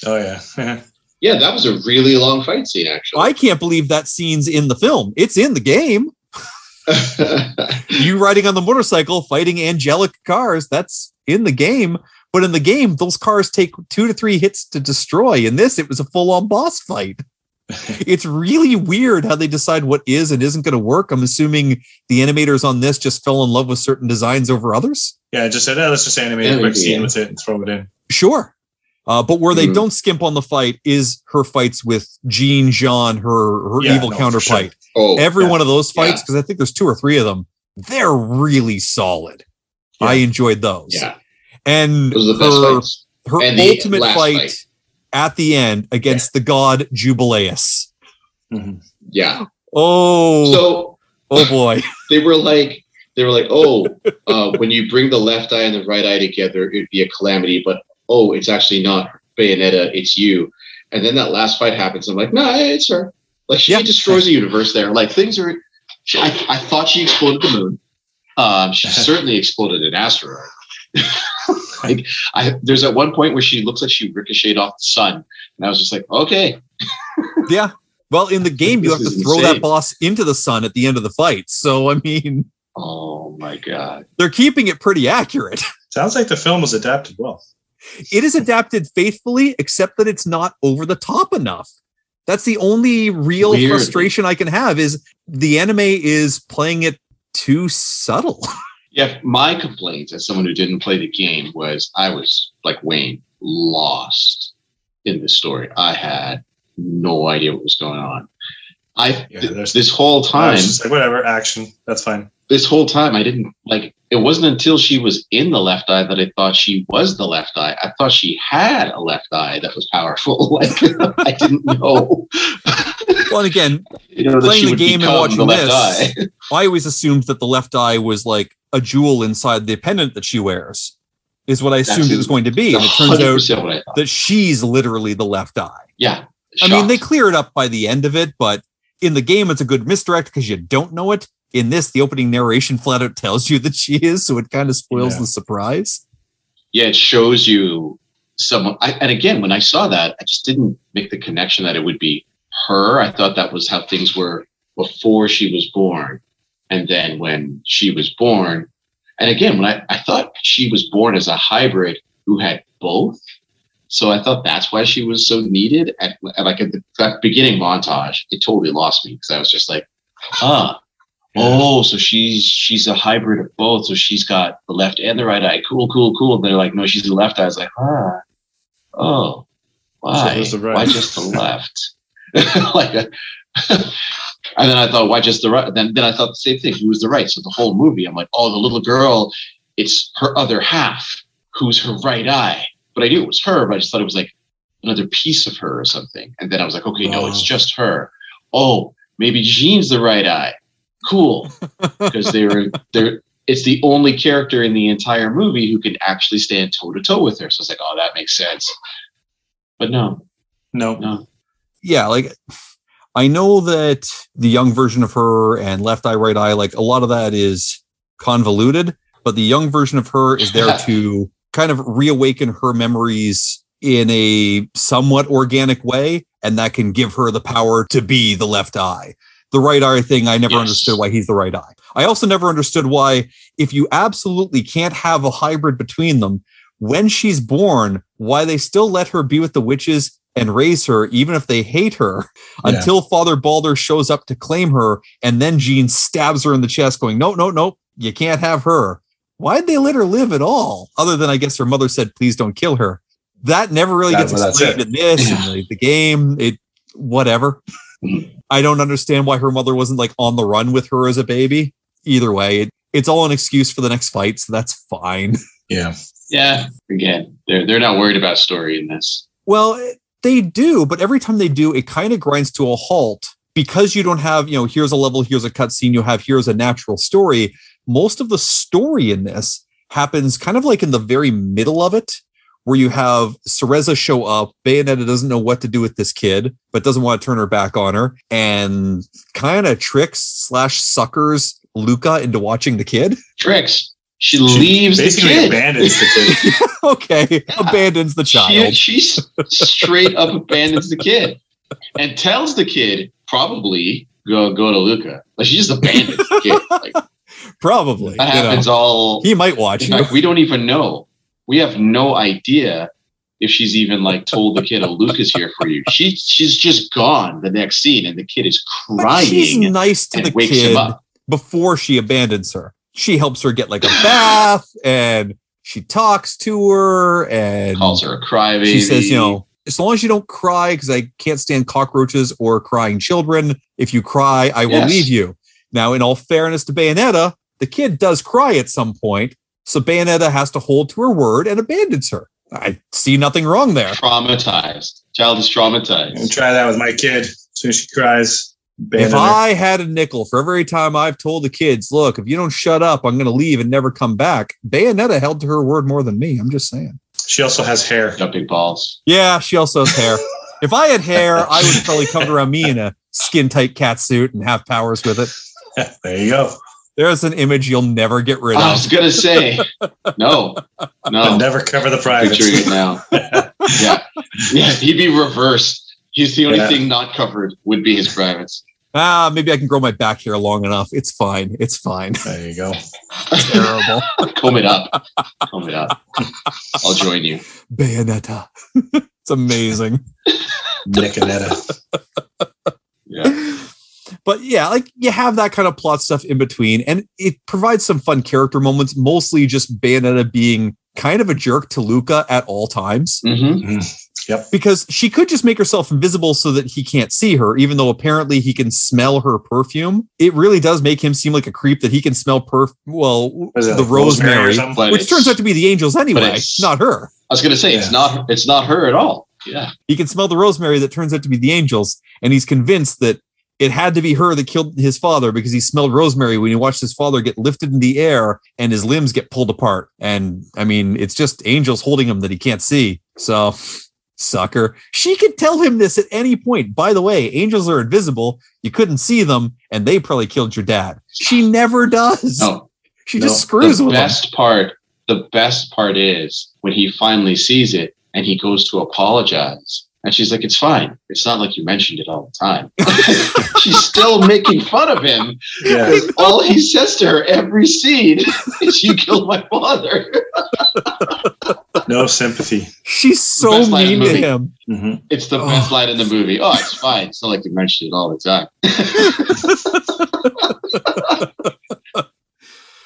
Oh yeah. Yeah, that was a really long fight scene, actually. I can't believe that scene's in the film. It's in the game. You riding on the motorcycle fighting angelic cars, that's in the game. But in the game, those cars take two to three hits to destroy. In this, it was a full on boss fight. it's really weird how they decide what is and isn't going to work. I'm assuming the animators on this just fell in love with certain designs over others. yeah. Just said, oh, let's just animate Yeah, a quick scene yeah. with it and throw it in. Sure. Uh, but where they Mhm. don't skimp on the fight is her fights with Jeanne Jeanne, her her Yeah, evil no, counterpart. oh, Every yeah. one of those fights, Yeah. because I think there's two or three of them, they're really solid. I enjoyed those. yeah, And those are the best her, her And ultimate fight, fight. at the end against the god Jubileus. Yeah. Oh, So oh boy. they were like, they were like, oh, uh, when you bring the left eye and the right eye together, it'd be a calamity. But oh, it's actually not Bayonetta, it's you. And then that last fight happens. I'm like, no, nah, it's her. Like she Yeah. destroys the universe there. Like things are. She, I, I thought she exploded the moon. Um, she certainly exploded an asteroid. like I, there's at one point where she looks like she ricocheted off the sun, and I was just like, okay, yeah. Well, in the game, you have to is throw that boss into the sun at the end of the fight. So, I mean, oh my god, they're keeping it pretty accurate. Sounds like the film was adapted well. It is adapted faithfully, except that it's not over the top enough. That's the only real Weird. frustration I can have is the anime is playing it too subtle. Yeah, my complaint as someone who didn't play the game was I was like Wayne, lost in the story. I had no idea what was going on. I Yeah, th- this whole I time, was just like, whatever, action. That's fine. this whole time, I didn't like. It wasn't until she was in the left eye that I thought she was the left eye. I thought she had a left eye that was powerful. Like I didn't know. well, and again, you know, Playing the game and watching left this, eye. I always assumed that the left eye was like a jewel inside the pendant that she wears, is what I assumed it was going to be. And it turns out 100% what I thought. that she's literally the left eye. Yeah. I mean, they clear it up by the end of it, but in the game, it's a good misdirect because you don't know it. In this, the opening narration flat out tells you that she is, so it kind of spoils Yeah. the surprise. yeah, it shows you someone. I, and again, when I saw that, I just didn't make the connection that it would be her. I thought that was how things were before she was born. And then when she was born, and again, when I, I thought she was born as a hybrid who had both. So I thought that's why she was so needed. At, at like at the beginning montage, it totally lost me because I was just like, ah, oh, so she's she's a hybrid of both. So she's got the left and the right eye. Cool, cool, cool. And they're like, no, she's the left eye. I was like, ah, oh, why? the right. Why just the left? like, and then I thought, why just the right? Then then I thought the same thing. Who was the right? So the whole movie, I'm like, oh, the little girl, it's her other half, who's her right eye. But I knew it was her, but I just thought it was like another piece of her or something. And then I was like, okay, no, it's Oh. just her. Oh, maybe Jeanne's the right eye. Cool, because they were they're. It's the only character in the entire movie who can actually stand toe to toe with her. So it's like, oh, that makes sense. But no, No. no. Yeah, like I know that the young version of her and left eye, right eye, like a lot of that is convoluted, but the young version of her is there to kind of reawaken her memories in a somewhat organic way, and that can give her the power to be the left eye. The right eye thing, I never Yes. understood why he's the right eye. I also never understood why, if you absolutely can't have a hybrid between them, when she's born, why they still let her be with the witches and raise her, even if they hate her, Yeah. until Father Balder shows up to claim her, and then Jeanne stabs her in the chest, going, No, no, no, you can't have her. Why'd they let her live at all? Other than I guess her mother said, please don't kill her. That never really That- gets well, explained in this Yeah. and the, the game. It whatever. I don't understand why her mother wasn't like on the run with her as a baby. Either way, it, it's all an excuse for the next fight, so that's fine. Yeah. Yeah. Again, they're they're not worried about story in this. Well, they do, but every time they do, it kind of grinds to a halt because you don't have, you know, here's a level, here's a cutscene, you have here's a natural story. Most of the story in this happens kind of like in the very middle of it, where you have Cereza show up. Bayonetta doesn't know what to do with this kid, but doesn't want to turn her back on her, and kind of tricks slash suckers Luka into watching the kid. Tricks. She, She leaves the basically kid. abandons the kid. okay, abandons the child. She, she straight up abandons the kid and tells the kid probably go go to Luka. Like she just abandons the kid. Like Probably. that you know. happens all. He might watch In fact, we don't even know. We have no idea if she's even like told the kid, "Oh, Luka's here for you." She she's just gone. The next scene, and the kid is But she's nice to the kid before she abandons her. She helps her get like a bath and she talks to her and Calls her a crybaby. she says, you know, as long as you don't cry, because I can't stand cockroaches or crying children. If you cry, I will Yes. leave you. Now, in all fairness to Bayonetta, the kid does cry at some point. So Bayonetta has to hold to her word and abandons her. I see nothing wrong there. traumatized. Child is And traumatized. try that with my kid. As soon as she cries, If abandon her. I had a nickel for every time I've told the kids, look, if you don't shut up, I'm going to leave and never come back. Bayonetta held to her word more than me. I'm just saying. She also has hair. Jumping balls. Yeah, she also has hair. if I had hair, I would probably come around me in a skin tight cat suit and have powers with it. there you go. There's an image you'll never get rid of. I was gonna say no, But no. never cover the privates. Picturing it now. yeah, yeah. He'd be reversed. He's the only Yeah. thing not covered would be his privates. Ah, maybe I can grow my back hair long enough. It's fine. It's fine. There you go. Terrible. Comb it up. Comb it up. I'll join you. Bayonetta. it's amazing. Niconetta. Yeah. But yeah, like you have that kind of plot stuff in between, and it provides some fun character moments, mostly just Bayonetta being kind of a jerk to Luka at all times hmm because she could just make herself invisible so that he can't see her, even though apparently he can smell her perfume. It really does make him seem like a creep that he can smell perf well it the like rosemary rosemary, which turns out to be the angels anyway, not her. I was gonna say it's not. It's not her at all. Yeah. He can smell the rosemary that turns out to be the angels, and he's convinced that it had to be her that killed his father because he smelled rosemary when he watched his father get lifted in the air and his limbs get pulled apart. And I mean, it's just angels holding him that he can't see. So, sucker. She could tell him this at any point. By the way, angels are invisible. You couldn't see them, and they probably killed your dad. She never does. No. she no. just screws the with him. best part. The best part is when he finally sees it and he goes to apologize. And she's like, "It's fine. It's not like you mentioned it all the time." she's still making fun of him. Yeah. All he says to her every scene is, "You killed my father." No sympathy. She's so best line in mean to movie. him. hmm It's the Oh. best line in the movie. Oh, it's fine. It's not like you mentioned it all the time.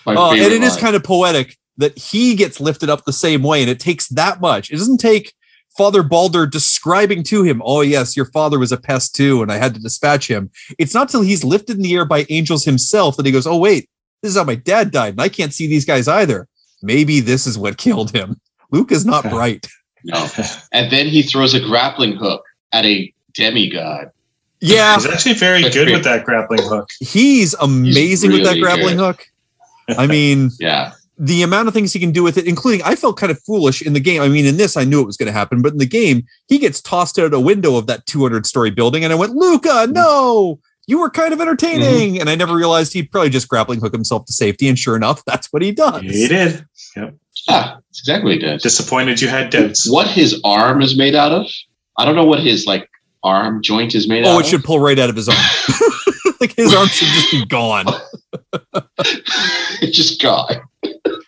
Oh, and favorite it is line. kind of poetic that he gets lifted up the same way, and it takes that much. It doesn't take Father Balder describing to him, "Oh yes, your father was a pest too, and I had to dispatch him." It's not till he's lifted in the air by angels himself that he goes, "Oh wait, this is how my dad died, and I can't see these guys either. Maybe this is what killed him." Luke is not bright. no. And then he throws a grappling hook at a demigod. Yeah, He's actually very good with that grappling hook. he's amazing with that grappling good. hook. I mean, Yeah. The amount of things he can do with it, including I felt kind of foolish in the game. I mean, in this, I knew it was going to happen, but in the game, he gets tossed out a window of that 200 story building, and I went, Luka, mm-hmm. no, you were kind of entertaining. Mm-hmm. And I never realized he'd probably just grappling hook himself to safety. And sure enough, that's what he does. He did. Yeah. That's exactly what he does. Disappointed you had doubts. what his arm is made out of. I don't know what his like arm joint is made oh, out Oh, it should pull right out of his arm. like his arm should just be gone. it's just gone.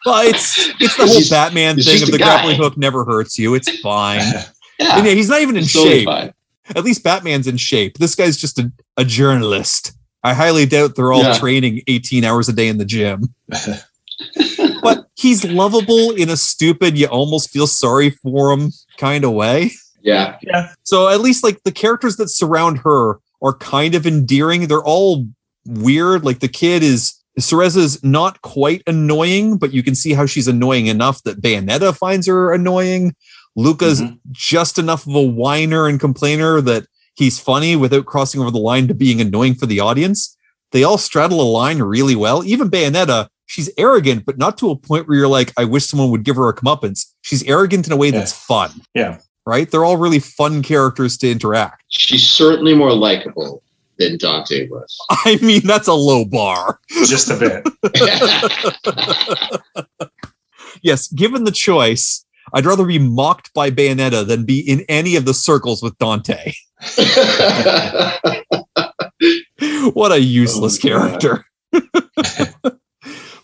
Well, it's it's the whole Batman thing of the guy. grappling hook never hurts you. It's fine. Yeah. And yeah, he's not even in it's totally shape. fine. At least Batman's in shape. This guy's just a, a journalist. I highly doubt they're all Yeah. training 18 hours a day in the gym. but he's lovable in a stupid, you almost feel sorry for him kind of way. Yeah. Yeah. So at least like the characters that surround her are kind of endearing. They're all weird. Like the kid is Cereza's not quite annoying, but you can see how she's annoying enough that Bayonetta finds her annoying. Luka's Mhm. just enough of a whiner and complainer that he's funny without crossing over the line to being annoying for the audience. They all straddle a line really well. Even Bayonetta, she's arrogant, but not to a point where you're like, I wish someone would give her a comeuppance. she's arrogant in a way Yeah. that's fun. Yeah. Right? They're all really fun characters to interact. She's certainly more likable than Dante was. I mean, that's a low bar. Just a bit. Yes, given the choice, I'd rather be mocked by Bayonetta than be in any of the circles with Dante. what a useless Oh, character.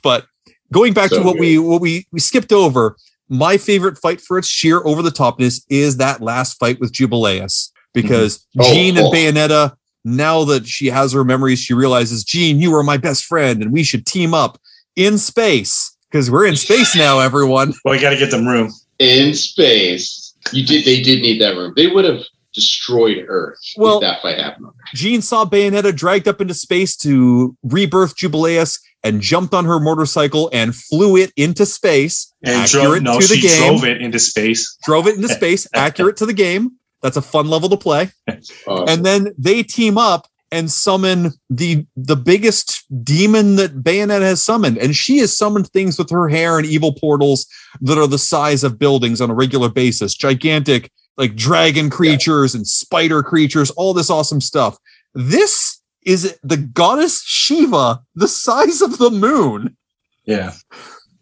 but going back to what good. we what we we skipped over, my favorite fight for its sheer over the topness is that last fight with Jubileus because Oh, Jeanne and oh. oh. Bayonetta. Now that she has her memories, she realizes, Jeanne, you are my best friend, and we should team up in space because we're in space now. Everyone, Well, we got to get them room. In space, you did. They did need that room. They would have destroyed Earth Well- if that fight happened. Jeanne saw Bayonetta dragged up into space to rebirth Jubileus and jumped on her motorcycle and flew it into space. And accurate drove, no, to the she game. drove it into space. drove it into space, accurate to the game. That's a fun level to play. Awesome. And then they team up and summon the the biggest demon that Bayonetta has summoned. And she has summoned things with her hair and evil portals that are the size of buildings on a regular basis. Gigantic like dragon creatures and spider creatures, all this awesome stuff. This is the goddess Sheba, the size of the moon, Yeah.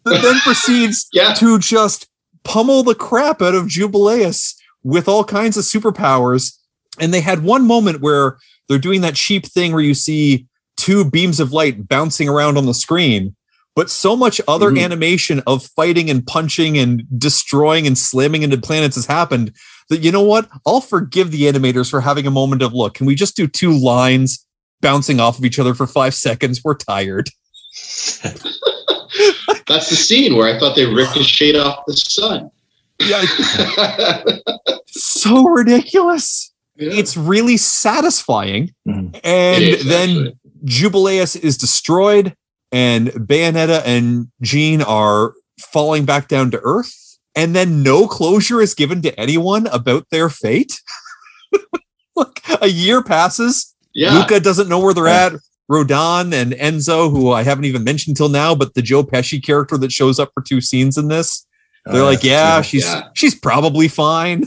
that then proceeds yeah, to just pummel the crap out of Jubileus with all kinds of superpowers. And they had one moment where they're doing that cheap thing where you see two beams of light bouncing around on the screen, but so much other Mhm. animation of fighting and punching and destroying and slamming into planets has happened that you know what? I'll forgive the animators for having a moment of look. Can we just do two lines bouncing off of each other for five seconds? We're tired. that's the scene where I thought they ricocheted off the sun. Yeah, so ridiculous. Yeah. it's really satisfying. Mhm. And It is, then actually. Jubileus is destroyed, and Bayonetta and Jeanne are falling back down to Earth. And then no closure is given to anyone about their fate. like a year passes. yeah, Luca doesn't know where they're Yeah. at. Rodin and Enzo, who I haven't even mentioned till now, but the Joe Pesci character that shows up for two scenes in this, they're Uh, like, yeah, she's Yeah. she's probably fine,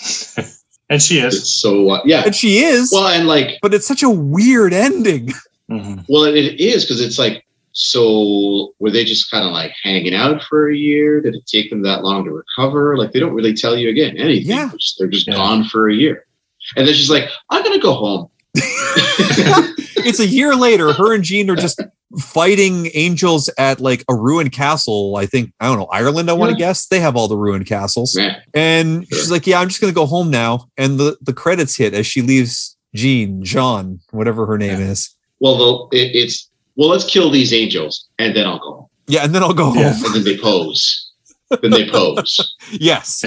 and she is. it's so uh, yeah. and she is. Well, and like, but it's such a weird ending. Mhm. well, it is because it's like, so were they just kind of like hanging out for a year? Did it take them that long to recover? Like, they don't really tell you again anything. Yeah. They're just- They're just Yeah. gone for a year, and then she's like, I'm gonna go home. it's a year later. Her and Jeanne are just fighting angels at like a ruined castle. I think I don't know Ireland. I want to Yeah. guess they have all the ruined castles. Yeah. And Sure. she's like, "Yeah, I'm just gonna go home now." And the the credits hit as she leaves Jeanne, John, whatever her name is. Well, the, it, it's well, let's kill these angels, and then I'll go home. Yeah, and then I'll go Yeah. home. And then they pose. then they pose, Yes.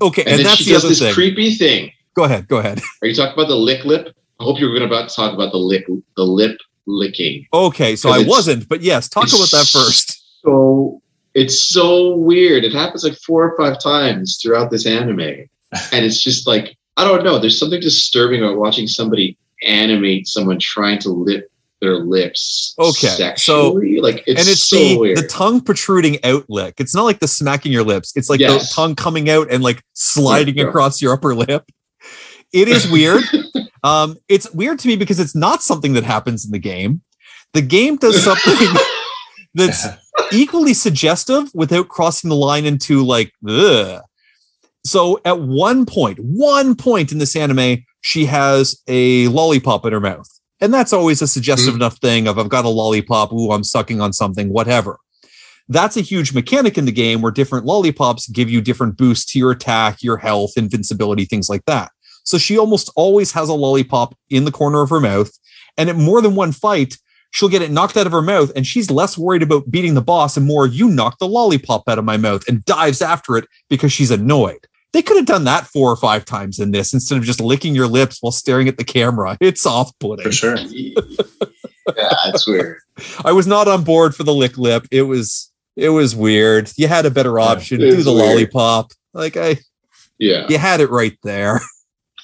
Okay, and, and, then that's she the does other this thing. creepy thing. go ahead. Go ahead. Are you talking about the lick lip? I hope you were going to about to talk about the lick, the lip licking. Okay, so I wasn't, but yes, talk about that first. So it's so weird. It happens like four or five times throughout this anime, and it's just like I don't know. There's something disturbing about watching somebody animate someone trying to lip their lips. Okay, so- like it's, and it's so the, weird. the tongue protruding out lick. It's not like the smacking your lips. It's like Yes. the tongue coming out and like sliding Yeah. across your upper lip. It is weird. um, it's weird to me because it's not something that happens in the game. The game does something that's equally suggestive without crossing the line into like, ugh. So at one point, one point in this anime, she has a lollipop in her mouth. And that's always a suggestive enough thing of I've got a lollipop, ooh, I'm sucking on something, whatever. That's a huge mechanic in the game where different lollipops give you different boosts to your attack, your health, invincibility, things like that. So she almost always has a lollipop in the corner of her mouth. And at more than one fight, she'll get it knocked out of her mouth and she's less worried about beating the boss and more you knocked the lollipop out of my mouth and dives after it because she's annoyed they could have done that four or five times in this instead of just licking your lips while staring at the camera it's off-putting for sure. yeah, it's weird. i was not on board for the lick lip it was it was weird you had a better option it do the weird. lollipop like i Yeah. you had it right there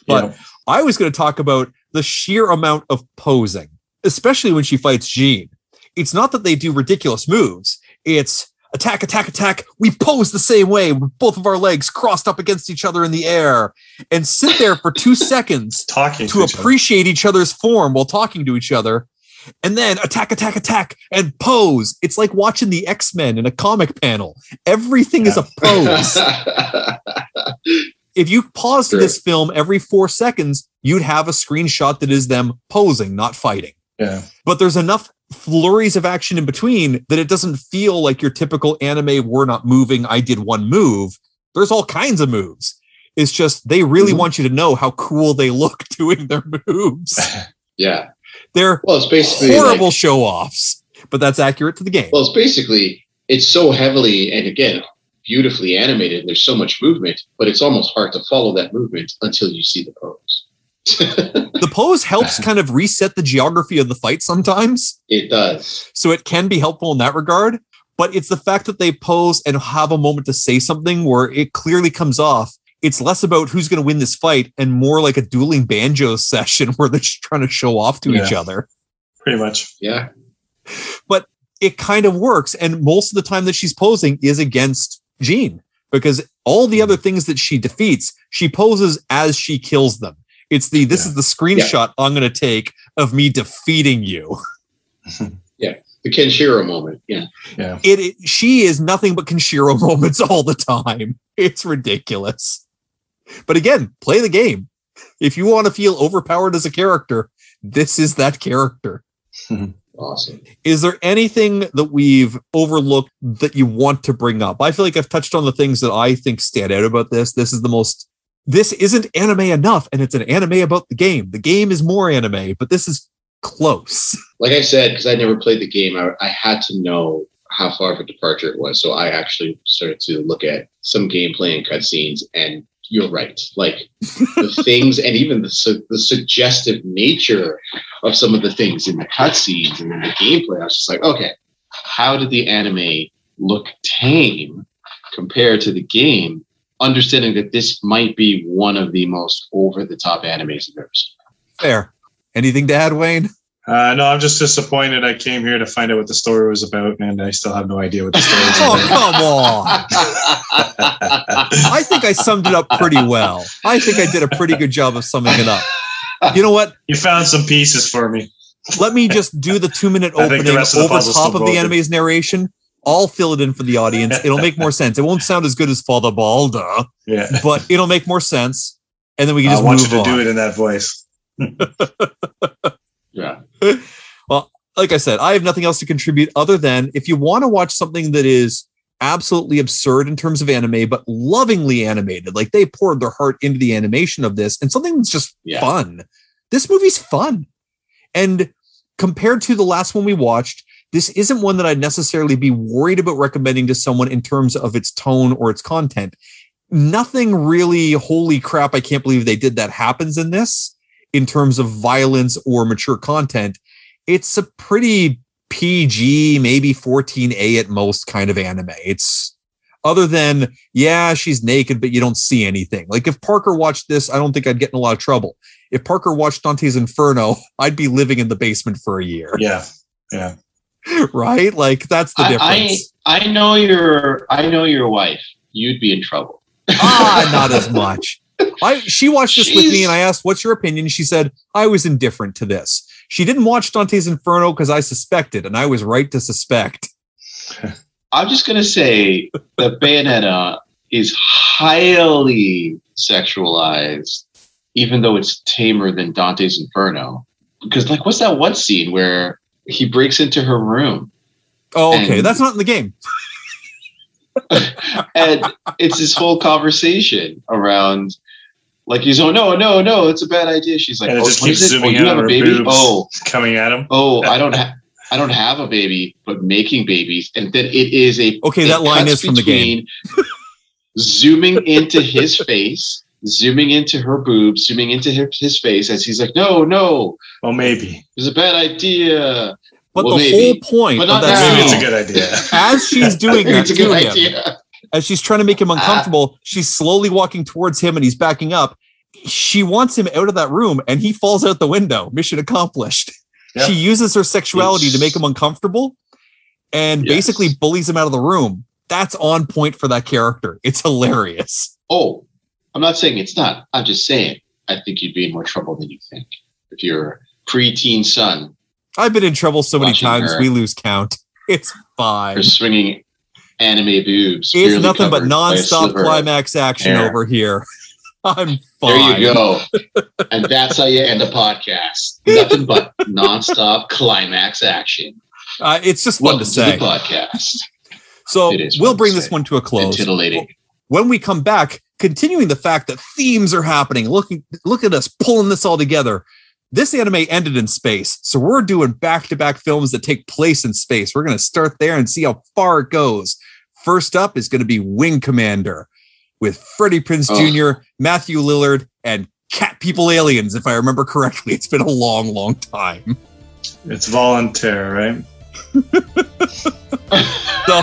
But- Yeah. I was going to talk about the sheer amount of posing, especially when she fights Jeanne. It's not that they do ridiculous moves. It's attack, attack, attack. We pose the same way with both of our legs crossed up against each other in the air and sit there for two seconds Talking to each other. appreciate each other's form while talking to each other. And then attack, attack, attack, and pose. It's like watching the X Men in a comic panel. Everything is a pose. if you paused Sure. this film every four seconds, you'd have a screenshot that is them posing, not fighting. Yeah. But there's enough flurries of action in between that it doesn't feel like your typical anime, we're not moving, I did one move. There's all kinds of moves. It's just they really Mhm. want you to know how cool they look doing their moves. yeah. They're Well, it's basically horrible like- show offs, but that's accurate to the game. well, it's basically it's so heavily and again beautifully animated. There's so much movement, but it's almost hard to follow that movement until you see the pose. the pose helps kind of reset the geography of the fight sometimes. it does. So it can be helpful in that regard. But it's the fact that they pose and have a moment to say something where it clearly comes off. It's less about who's going to win this fight and more like a dueling banjo session where they're just trying to show off to each other. Pretty much. Yeah. But it kind of works. And most of the time that she's posing is against Jeanne because all the other mm. things that she defeats, she poses as she kills them. It's the this Yeah. is the screenshot I'm going to take of me defeating you. Yeah, the Kenshiro moment. Yeah. Yeah. it, it- she is nothing but Kenshiro moments all the time. It's ridiculous. But again, play the game. If you want to feel overpowered as a character, this is that character. Awesome. Is there anything that we've overlooked that you want to bring up? I feel like I've touched on the things that I think stand out about this. This is the most this isn't anime enough, and it's an anime about the game. The game is more anime, but this is close. Like I said, because I never played the game, I, I had to know how far of a departure it was. So I actually started to look at some gameplay and cutscenes, and you're right. Like the things, and even the su- the suggestive nature of some of the things in the cutscenes and in the gameplay. I was just like, okay, how did the anime look tame compared to the game? Understanding that this might be one of the most over the top animes I've ever seen. Fair. Anything to add, Wayne? Uh, no, I'm just disappointed. I came here to find out what the story was about, and I still have no idea what the story is Oh, come on. I think I summed it up pretty well. I think I did a pretty good job of summing it up. You know what? You found some pieces for me. Let me just do the two minute I think the opening the over puzzle's top of the broken. anime's narration. I'll fill it in for the audience. It'll make more sense. It won't sound as good as Father Balder, Yeah. but it'll make more sense. And then we can I just want you to on. do it in that voice. yeah. like I said, I have nothing else to contribute other than if you want to watch something that is absolutely absurd in terms of anime, but lovingly animated, like they poured their heart into the animation of this, and something that's just Yeah. fun. This movie's fun. And compared to the last one we watched, this isn't one that I'd necessarily be worried about recommending to someone in terms of its tone or its content. Nothing really, holy crap, I can't believe they did that happens in this in terms of violence or mature content it's a pretty PG, maybe 14A at most kind of anime. It's other than, yeah, she's naked, but you don't see anything. Like if Parker watched this, I don't think I'd get in a lot of trouble. If Parker watched Dante's Inferno, I'd be living in the basement for a year, Yeah. Yeah. right? Like that's the I, I difference. I know your I know your wife. You'd be in trouble. ah, not as much. I she watched this with me and I asked, "What's your opinion?" She said, "I was indifferent to this." She didn't watch Dante's Inferno because I suspected, and I was right to suspect. I'm just gonna say that Bayonetta is highly sexualized, even though it's tamer than Dante's Inferno. Because like, what's that one scene where he breaks into her room Oh, okay, that's not in the game. and it's this whole conversation around like he's oh no no no it's a bad idea. She's like And it oh, just keeps is it? Oh, zooming oh, you have a her baby boobs. oh Coming at him. oh I don't have. I don't have a baby, but making babies, and then it is a Okay, that line is from the game. between zooming into his face, zooming into her boobs, zooming into his, his face as he's like, "No, no, Well, maybe. it's a bad idea." But Well, the maybe. whole point But of not that. Maybe it's a good idea. as she's doing that it's a to good him, idea. As she's trying to make him ah. uncomfortable, she's slowly walking towards him and he's backing up. She wants him out of that room and he falls out the window. Mission accomplished. Yeah. She uses her sexuality to make him uncomfortable. and Yes. basically bullies him out of the room. That's on point for that character. It's hilarious. Oh, I'm not saying it's not. I'm just saying I think you'd be in more trouble than you think if your preteen son I've been in trouble so many times her. we lose count. It's fine. are swinging anime boobs. It's nothing but covered by a non-stop climax action hair. over here. I'm fine. There you go. and that's how you end a podcast. Nothing but nonstop climax action. Uh, it's just fun to to, say. podcast. So we'll bring this one to a close. titillating. When we come back, continuing the fact that themes are happening, looking look at us pulling this all together. This anime ended in space, so we're doing back-to-back films that take place in space. We're going to start there and see how far it goes. First up is going to be Wing Commander with Freddie Prinze Oh. Jr., Matthew Lillard, and Cat People Aliens, if I remember correctly. It's been a long, long time. It's volunteer, right? So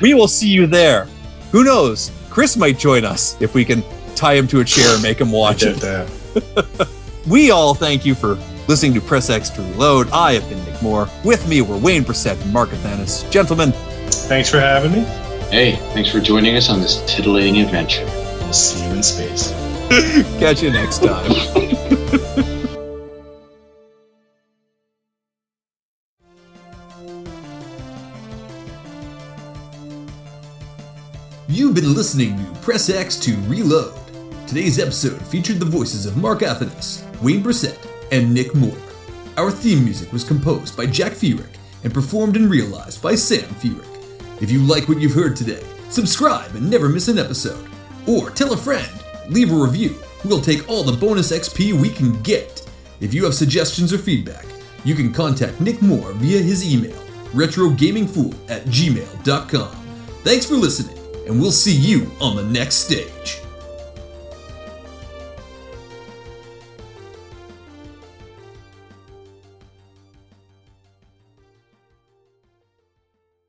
we will see you there. Who knows? Chris might join us if we can tie him to a chair and make him watch it. that. We all thank you for listening to Press X to Reload. I have been Nick Moore. With me were Wayne Brissett and Mark Athanas. Gentlemen, Thanks for having me. Hey, thanks for joining us on this titillating adventure. We'll see you in space. catch you next time. You've been listening to Press X to Reload. Today's episode featured the voices of Mark Athanas, Wayne Brissett, and Nick Moore. Our theme music was composed by Jack Fierick and performed and realized by Sam Fierick. If you like what you've heard today, subscribe and never miss an episode. Or tell a friend, leave a review. We'll take all the bonus XP we can get. If you have suggestions or feedback, you can contact Nick Moore via his email, retrogamingfool at gmail.com. Thanks for listening, and we'll see you on the next stage.